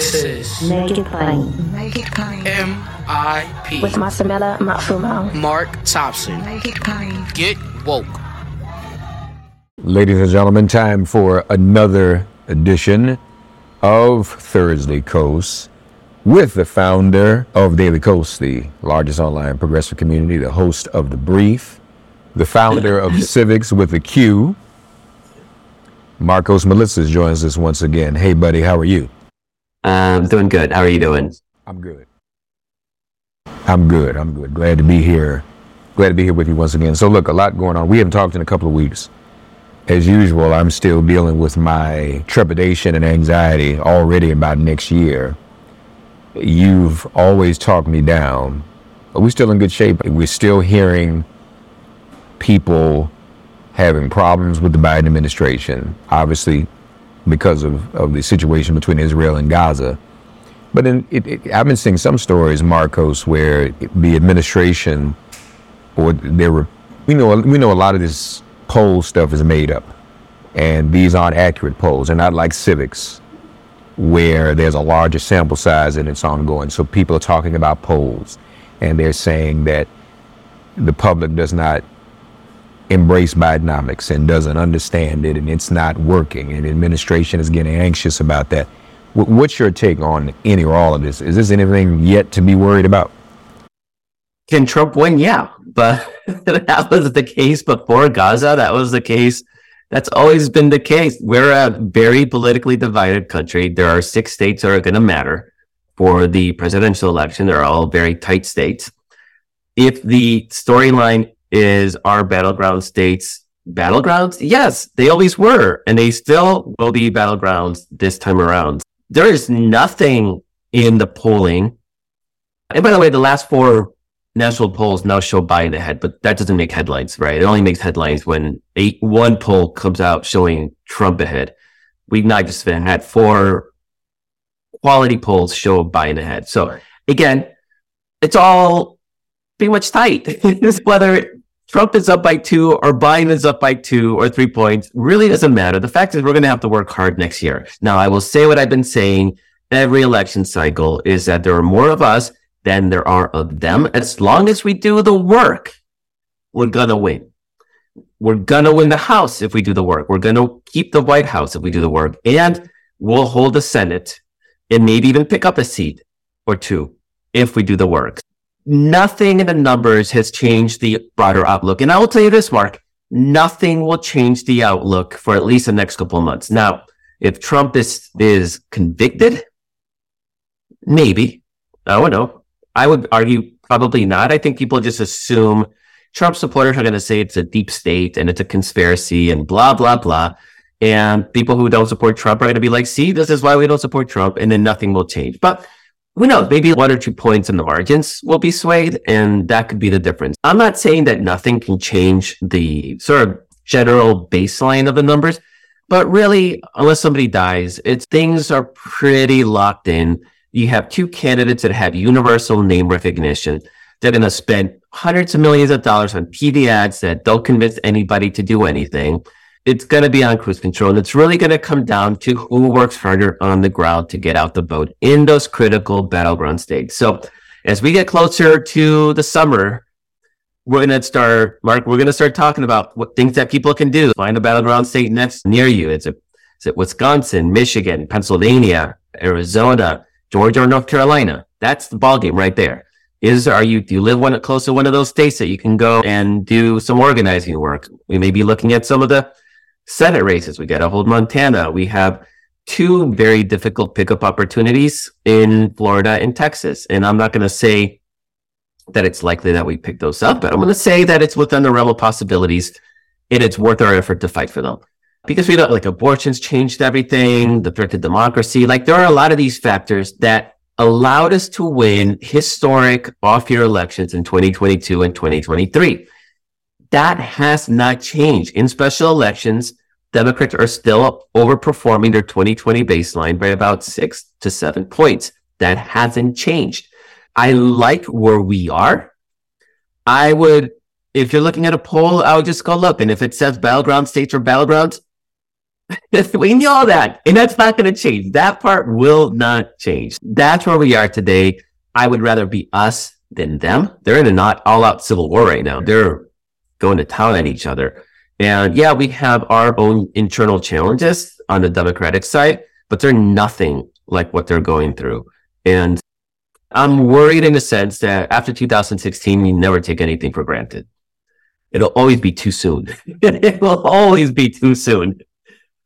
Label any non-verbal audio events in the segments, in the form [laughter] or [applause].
This is Make it plain. Make it plain. MIP. With Masamela Matfumo. Mark Thompson. Make it plain. Get woke. Ladies and gentlemen, time for another edition of Thursday Kos with the founder of Daily Kos, the largest online progressive community, the host of The Brief, the founder of [laughs] Civiqs with a Q. Markos Moulitsas joins us once again. Hey, buddy, how are you? I'm doing good. How are you doing? I'm good. I'm good. I'm good. Glad to be here. Glad to be here with you once again. So, look, a lot going on. We haven't talked in a couple of weeks. As usual, I'm still dealing with my trepidation and anxiety already about next year. You've always talked me down, but we're still in good shape. We're still hearing people having problems with the Biden administration, obviously because of, of the situation between Israel and Gaza. But in, it, it, I've been seeing some stories, Markos, where the administration or there were, we know, we know a lot of this poll stuff is made up, and these aren't accurate polls. They're not like Civiqs, where there's a larger sample size and it's ongoing. So people are talking about polls, and they're saying that the public does not embrace Bidenomics and doesn't understand it, and it's not working, and administration is getting anxious about that. What's your take on any or all of this? Is this anything yet to be worried about? Can Trump win? Yeah, but [laughs] that was the case before Gaza. That was the case. That's always been the case. We're a very politically divided country. There are six states that are going to matter for the presidential election. They're all very tight states. If the storyline is our battleground states battlegrounds? Yes, they always were, and they still will be battlegrounds this time around. There is nothing in the polling. And by the way, the last four national polls now show Biden ahead, but that doesn't make headlines, right? It only makes headlines when eight, one poll comes out showing Trump ahead. We've not just been had four quality polls show Biden ahead. So again, it's all pretty much tight. [laughs] Whether Trump is up by two or Biden is up by two or three points really doesn't matter. The fact is we're going to have to work hard next year. Now, I will say what I've been saying every election cycle is that there are more of us than there are of them. As long as we do the work, we're going to win. We're going to win the House if we do the work. We're going to keep the White House if we do the work. And we'll hold the Senate and maybe even pick up a seat or two if we do the work nothing in the numbers has changed the broader outlook. And I will tell you this, Mark, nothing will change the outlook for at least the next couple of months. Now, if Trump is, is convicted, maybe. I don't know. I would argue probably not. I think people just assume Trump supporters are going to say it's a deep state and it's a conspiracy and blah, blah, blah. And people who don't support Trump are going to be like, see, this is why we don't support Trump. And then nothing will change. But who knows? Maybe one or two points in the margins will be swayed, and that could be the difference. I'm not saying that nothing can change the sort of general baseline of the numbers, but really, unless somebody dies, it's things are pretty locked in. You have two candidates that have universal name recognition. They're going to spend hundreds of millions of dollars on TV ads that don't convince anybody to do anything it's going to be on cruise control. And it's really going to come down to who works harder on the ground to get out the vote in those critical battleground states. So as we get closer to the summer, we're going to start, Mark, we're going to start talking about what things that people can do. Find a battleground state next near you. It's a, is it Wisconsin, Michigan, Pennsylvania, Arizona, Georgia, or North Carolina? That's the ballgame right there. Is are you do you live one close to one of those states that you can go and do some organizing work? We may be looking at some of the Senate races. We got to hold Montana. We have two very difficult pickup opportunities in Florida and Texas. And I'm not going to say that it's likely that we pick those up, but I'm going to say that it's within the realm of possibilities and it's worth our effort to fight for them. Because we know like abortions changed everything, the threat to democracy. Like there are a lot of these factors that allowed us to win historic off year elections in 2022 and 2023. That has not changed. In special elections, Democrats are still overperforming their 2020 baseline by about six to seven points. That hasn't changed. I like where we are. I would, if you're looking at a poll, I would just go look. And if it says battleground states or battlegrounds, [laughs] we know that. And that's not going to change. That part will not change. That's where we are today. I would rather be us than them. They're in a not all out civil war right now. They're going to town at each other. And yeah, we have our own internal challenges on the Democratic side, but they're nothing like what they're going through. And I'm worried in the sense that after 2016, we never take anything for granted. It'll always be too soon. [laughs] it will always be too soon.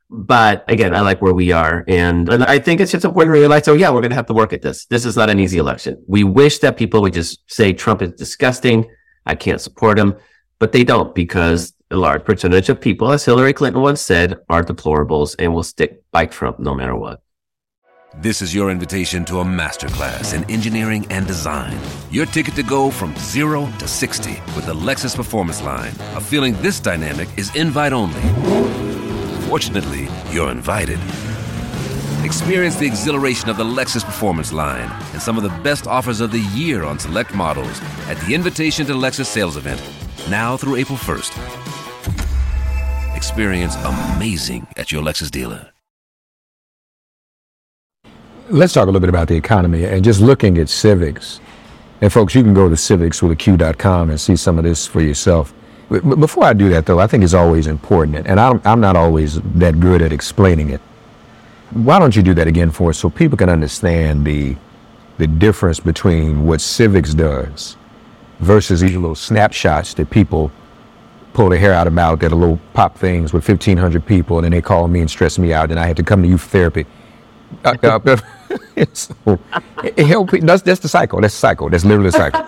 But again, I like where we are. And, and I think it's just important to realize, oh yeah, we're going to have to work at this. This is not an easy election. We wish that people would just say Trump is disgusting. I can't support him, but they don't because a large percentage of people, as Hillary Clinton once said, are deplorables and will stick by Trump no matter what. This is your invitation to a masterclass in engineering and design. Your ticket to go from zero to 60 with the Lexus Performance Line. A feeling this dynamic is invite only. Fortunately, you're invited. Experience the exhilaration of the Lexus Performance Line and some of the best offers of the year on select models at the Invitation to Lexus sales event, now through April 1st. Experience amazing at your Lexus dealer. Let's talk a little bit about the economy and just looking at Civiqs. And folks, you can go to civicswithaq.com and see some of this for yourself. But before I do that, though, I think it's always important, and I'm, I'm not always that good at explaining it. Why don't you do that again for us so people can understand the, the difference between what Civiqs does versus these little snapshots that people pull their hair out of mouth that a little pop things with 1,500 people, and then they call me and stress me out, and I have to come to youth therapy. Uh, [laughs] uh, so, it help, that's, that's the cycle. That's the cycle. That's literally the cycle.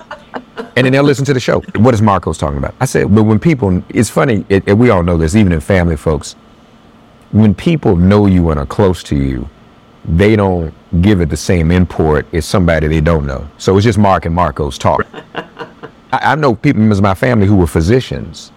And then they'll listen to the show. What is Markos talking about? I said, but when people, it's funny, it, it, we all know this, even in family folks, when people know you and are close to you, they don't give it the same import as somebody they don't know. So it's just Mark and Markos talk. [laughs] I, I know people, members of my family who were physicians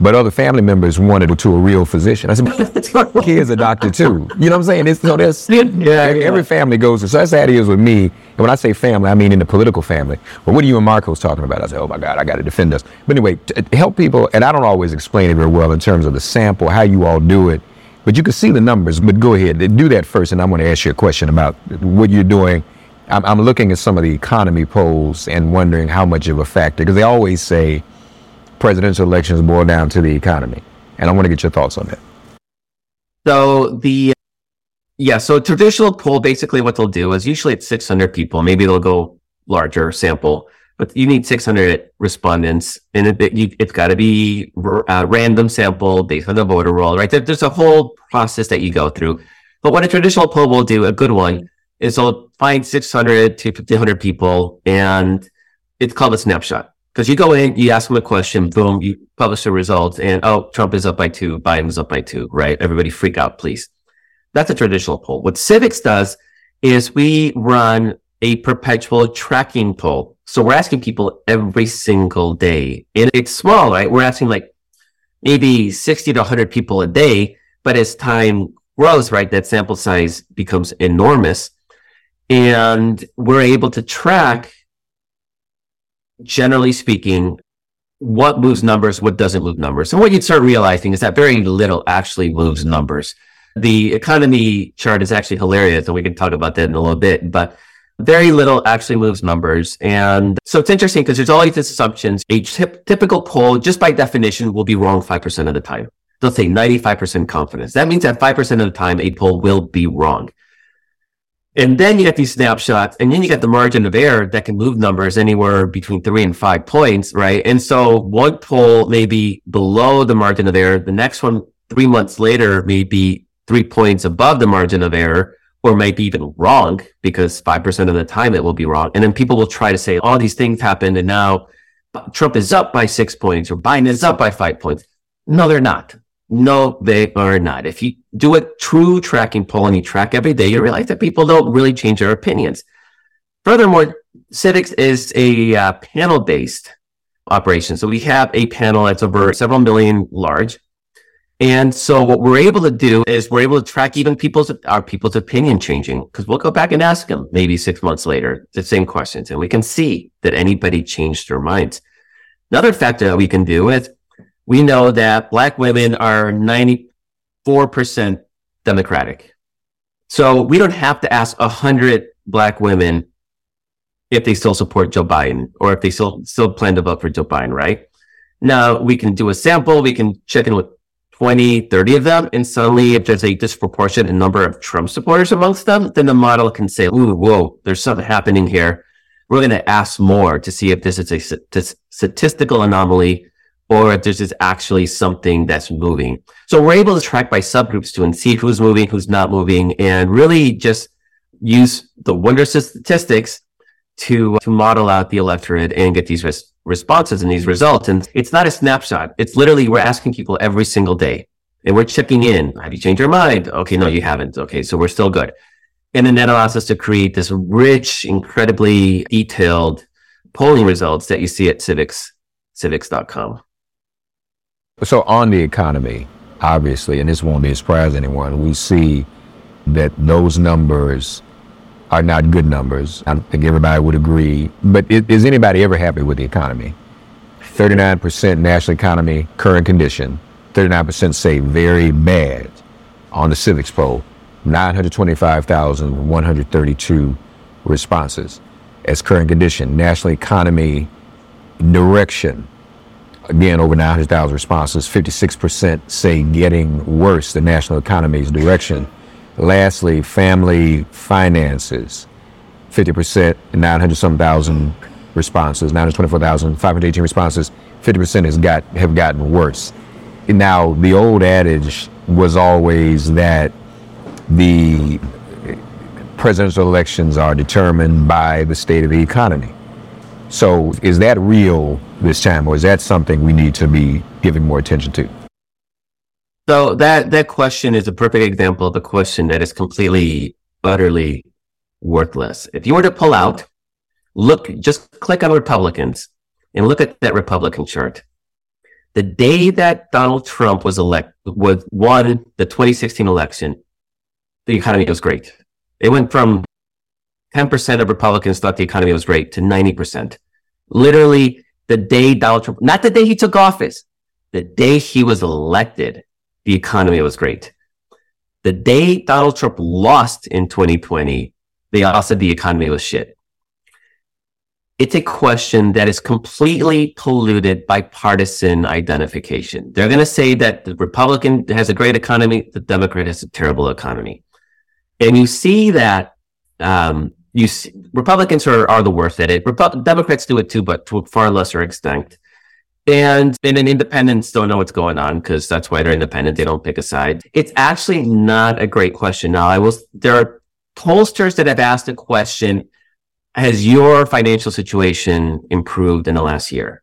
but other family members wanted to a real physician. I said, [laughs] my kid's a doctor too. You know what I'm saying? It's, so there's, yeah, every family goes, so that's how it is with me. And when I say family, I mean in the political family. But what are you and Markos talking about? I said, oh my God, I got to defend us. But anyway, to help people, and I don't always explain it very well in terms of the sample, how you all do it. But you can see the numbers, but go ahead, do that first. And I'm going to ask you a question about what you're doing. I'm, I'm looking at some of the economy polls and wondering how much of a factor, because they always say, presidential elections boil down to the economy. And I want to get your thoughts on that. So the yeah, so traditional poll basically what they'll do is usually it's 600 people. Maybe they'll go larger sample, but you need 600 respondents, and it, it's got to be a uh, random sample based on the voter roll, right? There, there's a whole process that you go through. But what a traditional poll will do, a good one, is they'll find 600 to 1500 people, and it's called a snapshot. Because you go in, you ask them a question, boom, you publish the results, and oh, Trump is up by two, Biden is up by two, right? Everybody freak out, please. That's a traditional poll. What Civiqs does is we run a perpetual tracking poll. So we're asking people every single day. And it's small, right? We're asking like maybe 60 to 100 people a day. But as time grows, right, that sample size becomes enormous. And we're able to track generally speaking, what moves numbers, what doesn't move numbers. And what you'd start realizing is that very little actually moves numbers. The economy chart is actually hilarious, and we can talk about that in a little bit, but very little actually moves numbers. And so it's interesting because there's all these assumptions. A typical poll, just by definition, will be wrong 5% of the time. They'll say 95% confidence. That means that 5% of the time, a poll will be wrong. And then you get these snapshots, and then you get the margin of error that can move numbers anywhere between three and five points, right? And so one poll may be below the margin of error. The next one, three months later, may be three points above the margin of error, or might be even wrong because 5% of the time it will be wrong. And then people will try to say all these things happened, and now Trump is up by six points or Biden is up by five points. No, they're not. No, they are not. If you do a true tracking poll and you track every day, you realize that people don't really change their opinions. Furthermore, Civiqs is a uh, panel based operation. So we have a panel that's over several million large. And so what we're able to do is we're able to track even people's our people's opinion changing because we'll go back and ask them maybe six months later the same questions, and we can see that anybody changed their minds. Another factor that we can do is we know that black women are 94% Democratic. So we don't have to ask a hundred black women if they still support Joe Biden or if they still still plan to vote for Joe Biden, right? Now we can do a sample, we can check in with 20, 30 of them, and suddenly if there's a disproportionate number of Trump supporters amongst them, then the model can say, ooh, whoa, there's something happening here. We're going to ask more to see if this is a statistical anomaly or if this is actually something that's moving. So we're able to track by subgroups to and see who's moving, who's not moving, and really just use the wondrous statistics to, to model out the electorate and get these res- responses and these results. And it's not a snapshot. It's literally, we're asking people every single day and we're checking in. Have you changed your mind? Okay. No, you haven't. Okay. So we're still good. And then that allows us to create this rich, incredibly detailed polling results that you see at Civiqs, civiqs.com. So on the economy, obviously, and this won't be a surprise to anyone, we see that those numbers are not good numbers. I think everybody would agree. But is anybody ever happy with the economy? 39% national economy, current condition. 39% say very bad on the Civiqs poll. 925,132 responses as current condition. National economy direction. Again, over 900,000 responses. 56% say getting worse, the national economy's direction. Lastly, family finances, 50%, 900 some thousand responses, 924,518 responses, 50% has got, have gotten worse. Now, the old adage was always that the presidential elections are determined by the state of the economy. So is that real this time, or is that something we need to be giving more attention to? So that that question is a perfect example of a question that is completely, utterly worthless. If you were to pull out, look, just click on Republicans and look at that Republican chart. The day that Donald Trump was elected, was won the 2016 election, the economy was great. It went from 10% of Republicans thought the economy was great to 90%. Literally the day Donald Trump, not the day he took office, the day he was elected, the economy was great. The day Donald Trump lost in 2020, they all said the economy was shit. It's a question that is completely polluted by partisan identification. They're going to say that the Republican has a great economy, the Democrat has a terrible economy. And you see that um, you see, Republicans are, are the worst at it. Democrats do it too, but to a far lesser extent. And then independents don't know what's going on because that's why they're independent. They don't pick a side. It's actually not a great question. Now, I will, there are pollsters that have asked a question. Has your financial situation improved in the last year?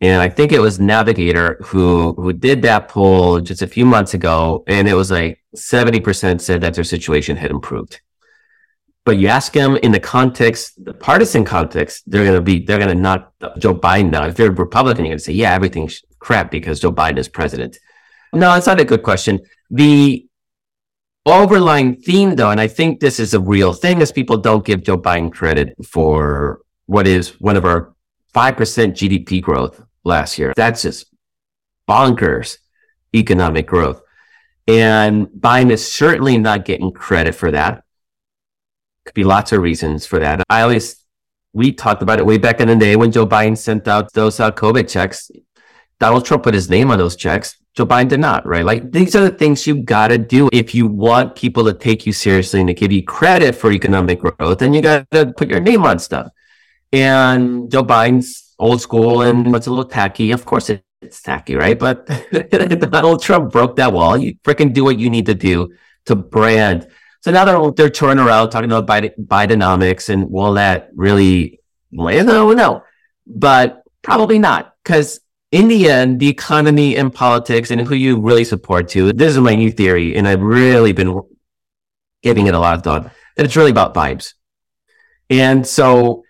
And I think it was Navigator who, who did that poll just a few months ago. And it was like 70% said that their situation had improved but you ask them in the context, the partisan context, they're going to be, they're going to not Joe Biden now. If they're Republican, you're going to say, yeah, everything's crap because Joe Biden is president. No, it's not a good question. The overlying theme, though, and I think this is a real thing, is people don't give Joe Biden credit for what is one of our 5% GDP growth last year. That's just bonkers economic growth. And Biden is certainly not getting credit for that. Could be lots of reasons for that. I always, we talked about it way back in the day when Joe Biden sent out those uh, COVID checks. Donald Trump put his name on those checks. Joe Biden did not, right? Like these are the things you got to do if you want people to take you seriously and to give you credit for economic growth. Then you got to put your name on stuff. And Joe Biden's old school and it's a little tacky. Of course, it, it's tacky, right? But [laughs] Donald Trump broke that wall. You freaking do what you need to do to brand so now they're they're touring around talking about Bidenomics and will that really? No, no, but probably not because in the end, the economy and politics and who you really support to. This is my new theory, and I've really been giving it a lot of thought. That it's really about vibes, and so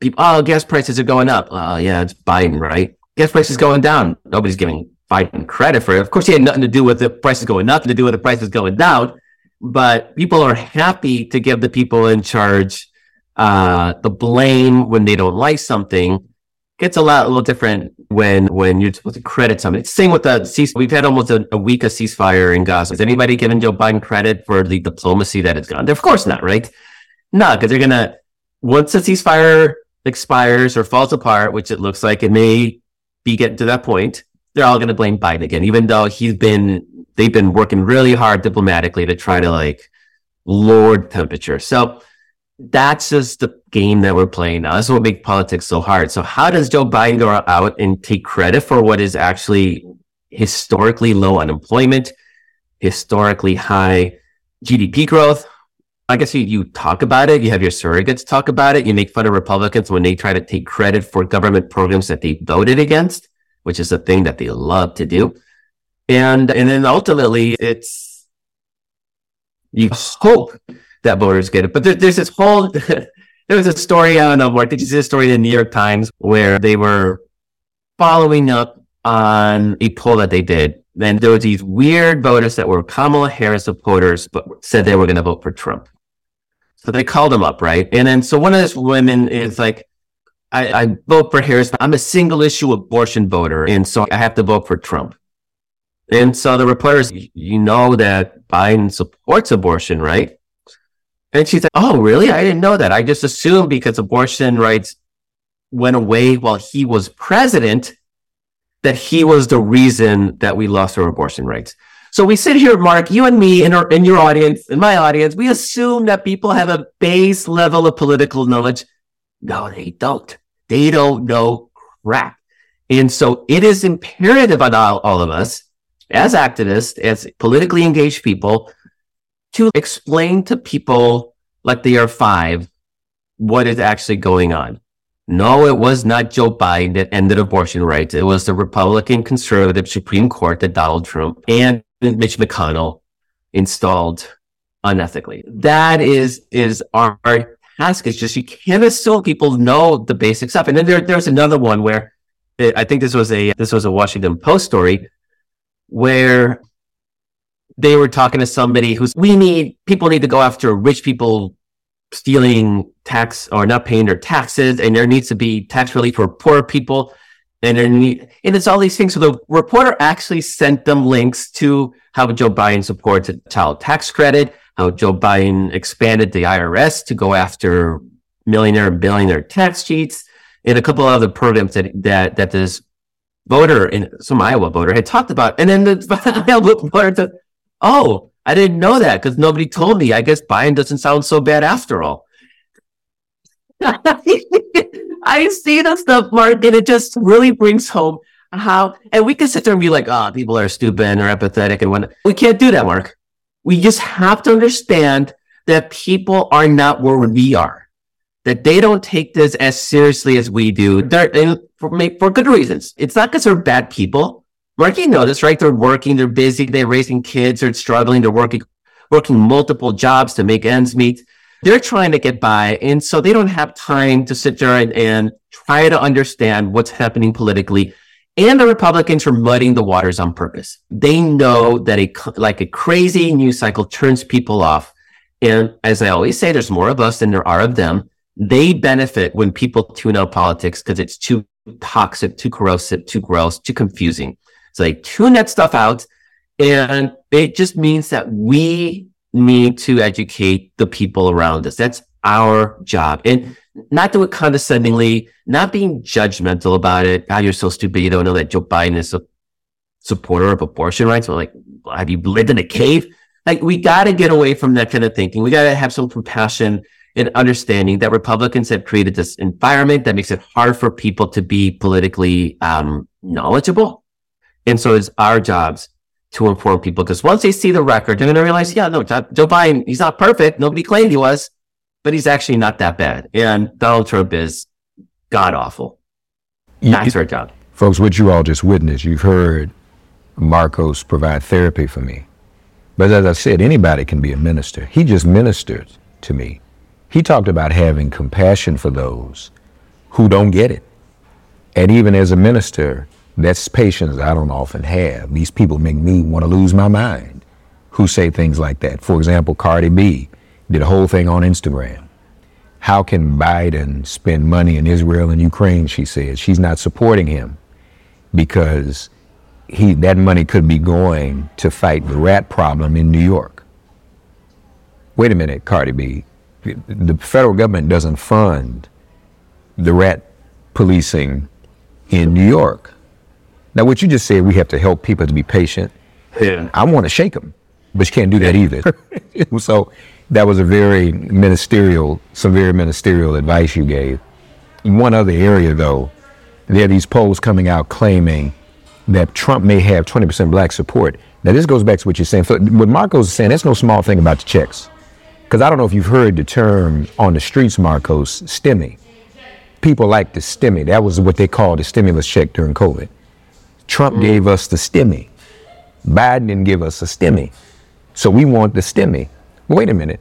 people, oh, gas prices are going up. Oh, yeah, it's Biden, right? Gas prices going down. Nobody's giving Biden credit for it. Of course, he had nothing to do with the prices going up, nothing to do with the prices going down but people are happy to give the people in charge uh, the blame when they don't like something. gets a lot a little different when when you're supposed to credit something. It's the same with the cease. We've had almost a, a week of ceasefire in Gaza. Has anybody given Joe Biden credit for the diplomacy that has gone? Of course not, right? No, because they're gonna once the ceasefire expires or falls apart, which it looks like it may be getting to that point, they're all gonna blame Biden again, even though he's been they've been working really hard diplomatically to try to like lower temperature. So that's just the game that we're playing now. That's what makes politics so hard. So how does Joe Biden go out and take credit for what is actually historically low unemployment, historically high GDP growth? I guess you, you talk about it. You have your surrogates talk about it. You make fun of Republicans when they try to take credit for government programs that they voted against, which is a thing that they love to do. And, and then ultimately it's, you hope that voters get it. But there, there's this whole, [laughs] there was a story, I don't know, I think you see a story in the New York Times where they were following up on a poll that they did. And there was these weird voters that were Kamala Harris supporters, but said they were going to vote for Trump. So they called them up, right? And then, so one of those women is like, I, I vote for Harris. I'm a single issue abortion voter. And so I have to vote for Trump. And so the reporters, you know that Biden supports abortion, right? And she's like, Oh, really? I didn't know that. I just assumed because abortion rights went away while he was president, that he was the reason that we lost our abortion rights. So we sit here, Mark, you and me, in our in your audience, in my audience, we assume that people have a base level of political knowledge. No, they don't. They don't know crap. And so it is imperative on all, all of us as activists, as politically engaged people, to explain to people like they are five what is actually going on. No, it was not Joe Biden that ended abortion rights. It was the Republican conservative Supreme Court that Donald Trump and Mitch McConnell installed unethically. That is, is our, our task. It's just, you can't assume people know the basic stuff. And then there, there's another one where it, I think this was a, this was a Washington Post story where they were talking to somebody who's, we need, people need to go after rich people stealing tax or not paying their taxes. And there needs to be tax relief for poor people. And there need, and it's all these things. So the reporter actually sent them links to how Joe Biden supports a child tax credit, how Joe Biden expanded the IRS to go after millionaire and billionaire tax cheats, and a couple of other programs that, that, that this voter in some Iowa voter had talked about. And then the [laughs] Iowa voter said, Oh, I didn't know that because nobody told me. I guess Biden doesn't sound so bad after all. [laughs] I see the stuff, Mark, and it just really brings home how, and we can sit there and be like, oh, people are stupid are apathetic and when we can't do that, Mark. We just have to understand that people are not where we are, that they don't take this as seriously as we do. They're, for, for good reasons. It's not because they're bad people. You know this, right? They're working, they're busy, they're raising kids, they're struggling, they're working, working multiple jobs to make ends meet. They're trying to get by. And so they don't have time to sit there and, and try to understand what's happening politically. And the Republicans are muddying the waters on purpose. They know that a, like a crazy news cycle turns people off. And as I always say, there's more of us than there are of them. They benefit when people tune out politics because it's too toxic, too corrosive, too gross, too confusing. So they tune that stuff out. And it just means that we need to educate the people around us. That's our job. And not do it condescendingly, not being judgmental about it. God, you're so stupid. You don't know that Joe Biden is a supporter of abortion rights. Well, like, have you lived in a cave? Like, we got to get away from that kind of thinking. We got to have some compassion and understanding that Republicans have created this environment that makes it hard for people to be politically um, knowledgeable and so it's our jobs to inform people because once they see the record, they're going to realize, yeah, no, Joe Biden, he's not perfect. Nobody claimed he was, but he's actually not that bad. And Donald Trump is god awful. That's our job. Folks, what you all just witnessed, you've heard Markos provide therapy for me. But as I said, anybody can be a minister. He just ministered to me. He talked about having compassion for those who don't get it. And even as a minister, that's patience I don't often have. These people make me want to lose my mind who say things like that. For example, Cardi B did a whole thing on Instagram How can Biden spend money in Israel and Ukraine? She said she's not supporting him because he that money could be going to fight the rat problem in New York. Wait a minute, Cardi B. The federal government doesn't fund the rat policing in New York. Now, what you just said, we have to help people to be patient. Yeah. I want to shake them, but you can't do that either. [laughs] so that was a very ministerial, severe ministerial advice you gave. In one other area, though, there are these polls coming out claiming that Trump may have 20% black support. Now, this goes back to what you're saying. So what Markos is saying, that's no small thing about the checks. Because I don't know if you've heard the term on the streets, Markos, stimmy. People like the stimmy. That was what they called the stimulus check during COVID. Trump mm. gave us the stimmy. Biden didn't give us a stimmy. So we want the stimmy. Wait a minute.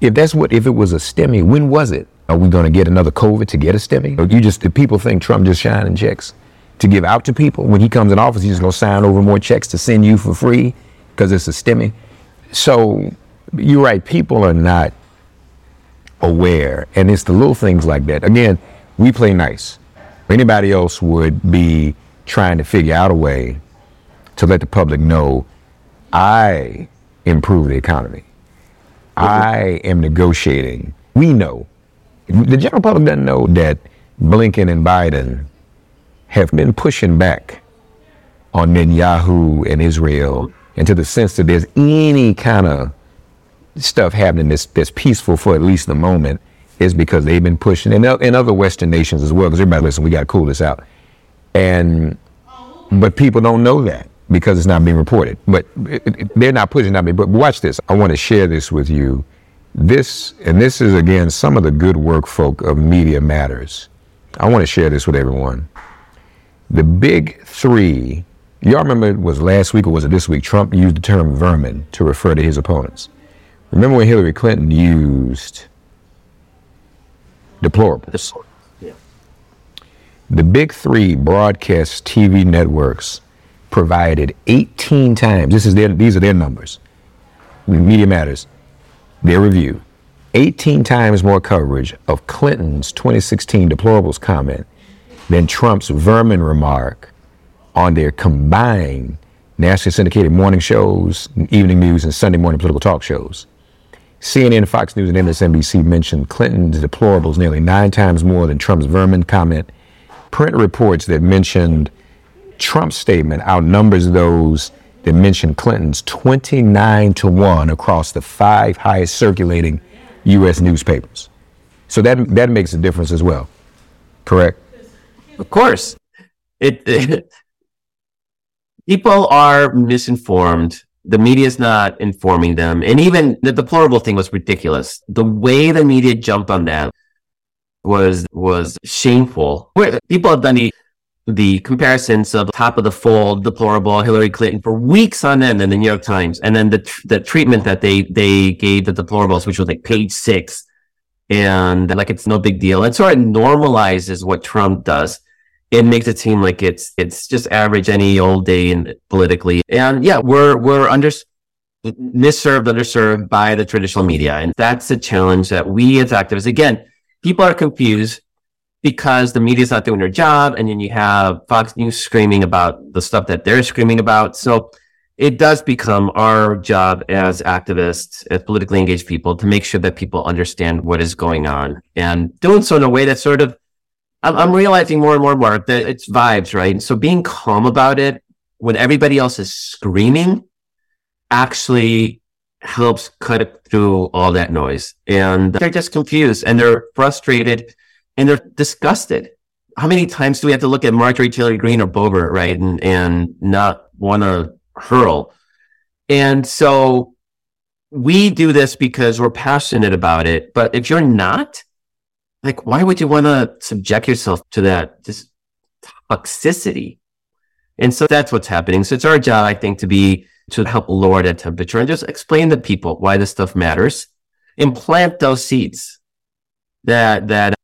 If that's what, if it was a stimmy, when was it? Are we going to get another COVID to get a stimmy? Or you just, the people think Trump just shining checks to give out to people? When he comes in office, he's just going to sign over more checks to send you for free because it's a stimmy. So you're right. People are not aware. And it's the little things like that. Again, we play nice. Anybody else would be trying to figure out a way to let the public know I improve the economy. I am negotiating. We know. The general public doesn't know that Blinken and Biden have been pushing back on Netanyahu and Israel into the sense that there's any kind of stuff happening that's, that's peaceful for at least the moment is because they've been pushing, and in other Western nations as well, because everybody, listen, we got to cool this out. And, but people don't know that because it's not being reported. But it, it, they're not pushing on me. But watch this. I want to share this with you. This, and this is again some of the good work folk of Media Matters. I want to share this with everyone. The big three, y'all remember it was last week or was it this week? Trump used the term vermin to refer to his opponents. Remember when Hillary Clinton used deplorables? Yeah. The big three broadcast TV networks provided 18 times. This is their, these are their numbers. Media Matters, their review. 18 times more coverage of Clinton's 2016 deplorables comment than Trump's vermin remark on their combined nationally syndicated morning shows, evening news, and Sunday morning political talk shows. CNN, Fox News, and MSNBC mentioned Clinton's deplorables nearly nine times more than Trump's vermin comment. Print reports that mentioned Trump's statement outnumbers those that mentioned Clinton's 29 to 1 across the five highest circulating U.S. newspapers. So that, that makes a difference as well. Correct? Of course. It, it [laughs] people are misinformed. The media is not informing them. And even the deplorable thing was ridiculous. The way the media jumped on that was was shameful. People have done the the comparisons of top of the fold, deplorable Hillary Clinton for weeks on end in the New York Times, and then the the treatment that they they gave the deplorables, which was like page six, and like it's no big deal. It sort of normalizes what Trump does. It makes it seem like it's it's just average any old day and politically. And yeah, we're we're under misserved, underserved by the traditional media, and that's the challenge that we as activists again. People are confused because the media's not doing their job. And then you have Fox News screaming about the stuff that they're screaming about. So it does become our job as activists, as politically engaged people, to make sure that people understand what is going on and doing so in a way that sort of, I'm, I'm realizing more and more that it's vibes, right? So being calm about it when everybody else is screaming actually helps cut through all that noise. And they're just confused and they're frustrated and they're disgusted. How many times do we have to look at Marjorie Taylor Greene or Boebert, right, and and not want to hurl? And so we do this because we're passionate about it. But if you're not, like, why would you want to subject yourself to that just toxicity? And so that's what's happening. So it's our job, I think, to be to help lower that temperature and just explain to people why this stuff matters and plant those seeds that that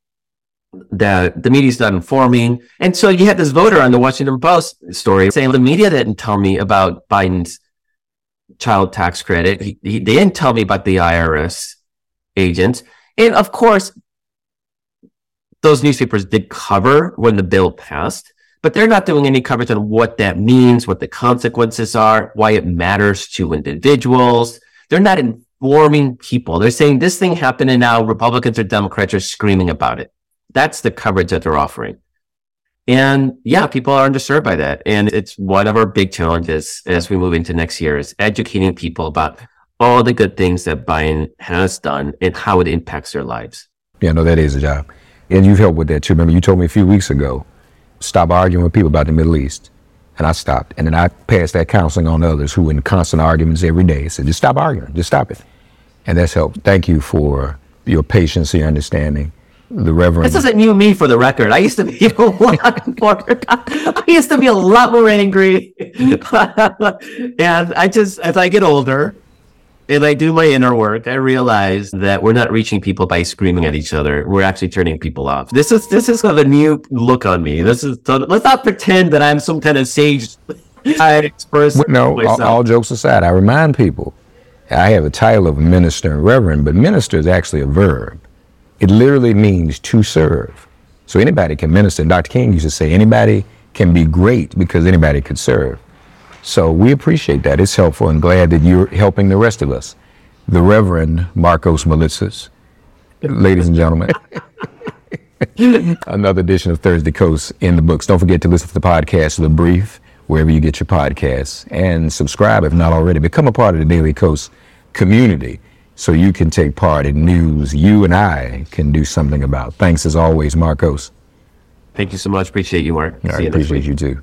that the media's not informing. And so you had this voter on the Washington Post story saying the media didn't tell me about Biden's child tax credit. He, he, they didn't tell me about the IRS agents. And of course, those newspapers did cover when the bill passed, but they're not doing any coverage on what that means, what the consequences are, why it matters to individuals. They're not informing people. They're saying this thing happened and now Republicans or Democrats are screaming about it. That's the coverage that they're offering. And yeah, people are underserved by that. And it's one of our big challenges as we move into next year is educating people about all the good things that Biden has done and how it impacts their lives. Yeah, no, that is a job. And you've helped with that too. Remember, you told me a few weeks ago, stop arguing with people about the Middle East. And I stopped. And then I passed that counseling on others who were in constant arguments every day. I said, just stop arguing, just stop it. And that's helped. Thank you for your patience, your understanding the Reverend. This doesn't new me for the record. I used to be [laughs] a lot more. I used to be a lot more angry, [laughs] and uh, I just as I get older, and I do my inner work, I realize that we're not reaching people by screaming at each other. We're actually turning people off. This is this is kind of a new look on me. This is let's not pretend that I'm some kind of sage. I express no. All, all jokes aside, I remind people, I have a title of minister and reverend, but minister is actually a verb. It literally means to serve. So anybody can minister. Dr. King used to say anybody can be great because anybody could serve. So we appreciate that. It's helpful and glad that you're helping the rest of us. The Reverend Markos Moulitsas, ladies and gentlemen. [laughs] Another edition of Thursday Kos in the books. Don't forget to listen to the podcast, The Brief, wherever you get your podcasts, and subscribe if not already. Become a part of the Daily Kos community so you can take part in news you and I can do something about. Thanks as always, Markos. Thank you so much. Appreciate you, Mark. I appreciate you too.